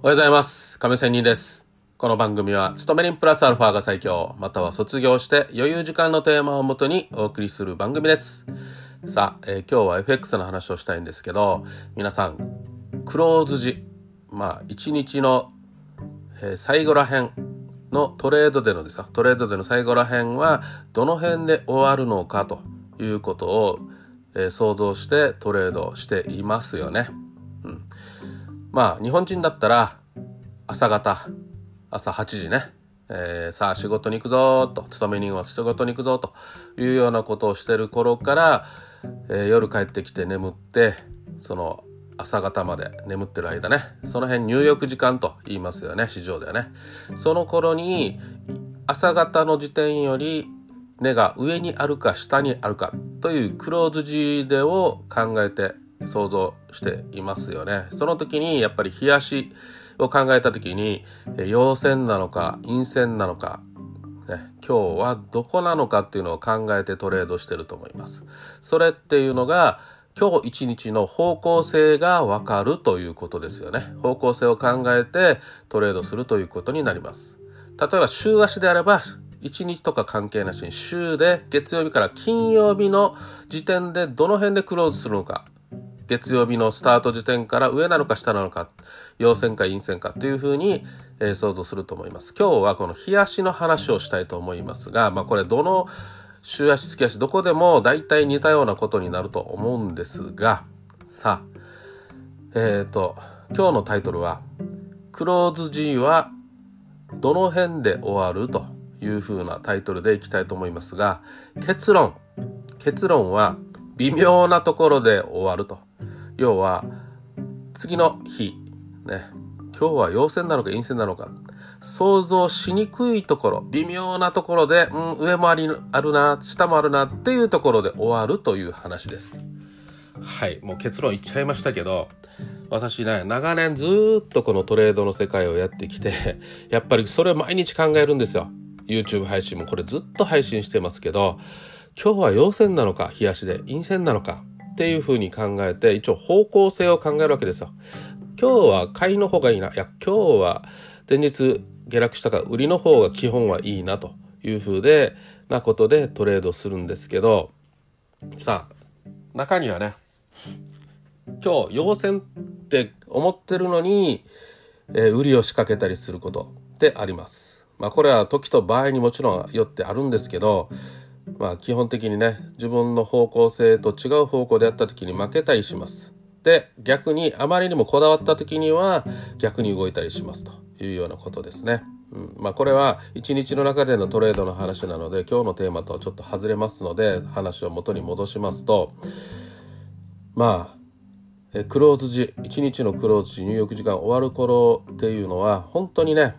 おはようございます。亀仙人です。この番組は、勤め人プラスアルファが最強、または卒業して余裕時間のテーマをもとにお送りする番組です。さあ、えー今日は FX の話をしたいんですけど、皆さん、クローズ時、まあ、一日の、えー最後ら辺のトレードでのですか、トレードでの最後ら辺は、どの辺で終わるのかということを、えー想像してトレードしていますよね。まあ、日本人だったら、朝方、朝8時ね、えーさあ仕事に行くぞと、勤め人は仕事に行くぞというようなことをしてる頃から、えー夜帰ってきて眠って、その朝方まで眠ってる間ね、その辺入浴時間と言いますよね、市場ではね。その頃に、朝方の時点より根が上にあるか下にあるかというクローズ時でを考えて想像していますよね。その時にやっぱり冷やしを考えた時に、え陽線なのか陰線なのか、ね、今日はどこなのかっていうのを考えてトレードしてると思います。それっていうのが今日一日の方向性がわかるということですよね。方向性を考えてトレードするということになります。例えば週足であれば1日とか関係なしに週で月曜日から金曜日の時点でどの辺でクローズするのか月曜日のスタート時点から上なのか下なのか陽線か陰線かというふうに、えー想像すると思います今日はこの日足の話をしたいと思いますが、まあ、これどの週足月足どこでも大体似たようなことになると思うんですがさあえっ、と今日のタイトルは「クローズ G はどの辺で終わるという風なタイトルでいきたいと思いますが、結論。結論は微妙なところで終わると。要は、次の日、ね、今日は陽線なのか陰線なのか、想像しにくいところ、微妙なところで、うん、上もありあるな、下もあるなっていうところで終わるという話です。はい、もう結論言っちゃいましたけど、私ね、長年ずっとこのトレードの世界をやってきて、やっぱりそれを毎日考えるんですよ。YouTube 配信もこれずっと配信してますけど、今日は陽線なのか、日足で陰線なのかっていう風に考えて、一応方向性を考えるわけですよ。今日は買いの方がいいな。いや、今日は前日下落したから売りの方が基本はいいなという風で、なことでトレードするんですけど、さあ、中にはね、今日陽線って思ってるのに、えー売りを仕掛けたりすることってあります。まあこれは時と場合にもちろんよってあるんですけど、まあ基本的にね、自分の方向性と違う方向でやった時に負けたりします。で、逆にあまりにもこだわった時には逆に動いたりしますというようなことですね。うん、まあこれは一日の中でのトレードの話なので今日のテーマとはちょっと外れますので話を元に戻しますとまあえクローズ時1日のクローズ時入浴時間終わる頃っていうのは本当にね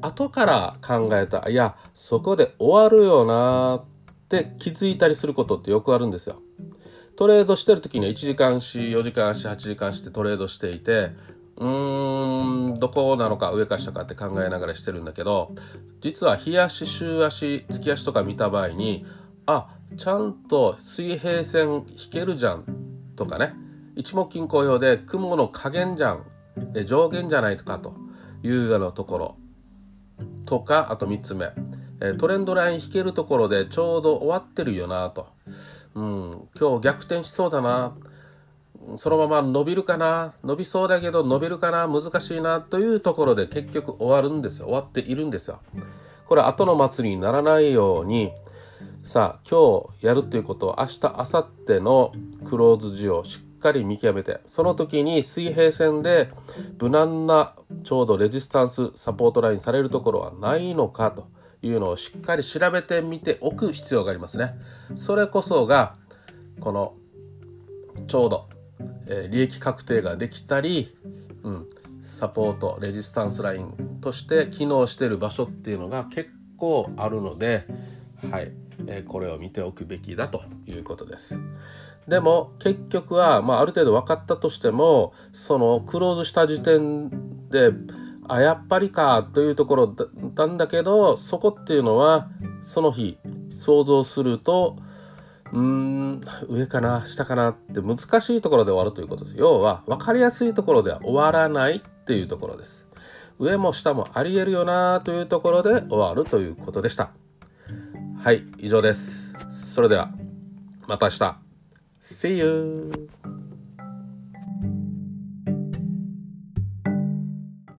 後から考えたいやそこで終わるよなって気づいたりすることってよくあるんですよ。トレードしてる時には1時間し4時間し8時間してトレードしていてうーんどこなのか上か下かって考えながらしてるんだけど実は日足週足月足とか見た場合にあちゃんと水平線引けるじゃんとかね一目均衡表で雲の加減じゃん上限じゃないかというようなところとかあと3つ目えトレンドライン引けるところでちょうど終わってるよなと、うん、今日逆転しそうだな。そのまま伸びるかな。伸びそうだけど伸びるかな。難しいな。というところで結局終わるんですよ。終わっているんですよ。これ後の祭りにならないように。さあ今日やるということを明日明後日のクローズ時をしっかり見極めてその時に水平線で無難なちょうどレジスタンスサポートラインされるところはないのかと。いうのをしっかり調べてみておく必要がありますねそれこそがこのちょうど、えー利益確定ができたり、うん、サポートレジスタンスラインとして機能してる場所っていうのが結構あるので、はいえーこれを見ておくべきだということです。でも結局は、まあ、ある程度分かったとしてもそのクローズした時点であやっぱりかというところだったんだけどそこっていうのはその日想像するとうーん上かな下かなって難しいところで終わるということです要は分かりやすいところでは終わらないっていうところです上も下もありえるよなというところで終わるということでした。はい、以上です。それでは、また明日。See you!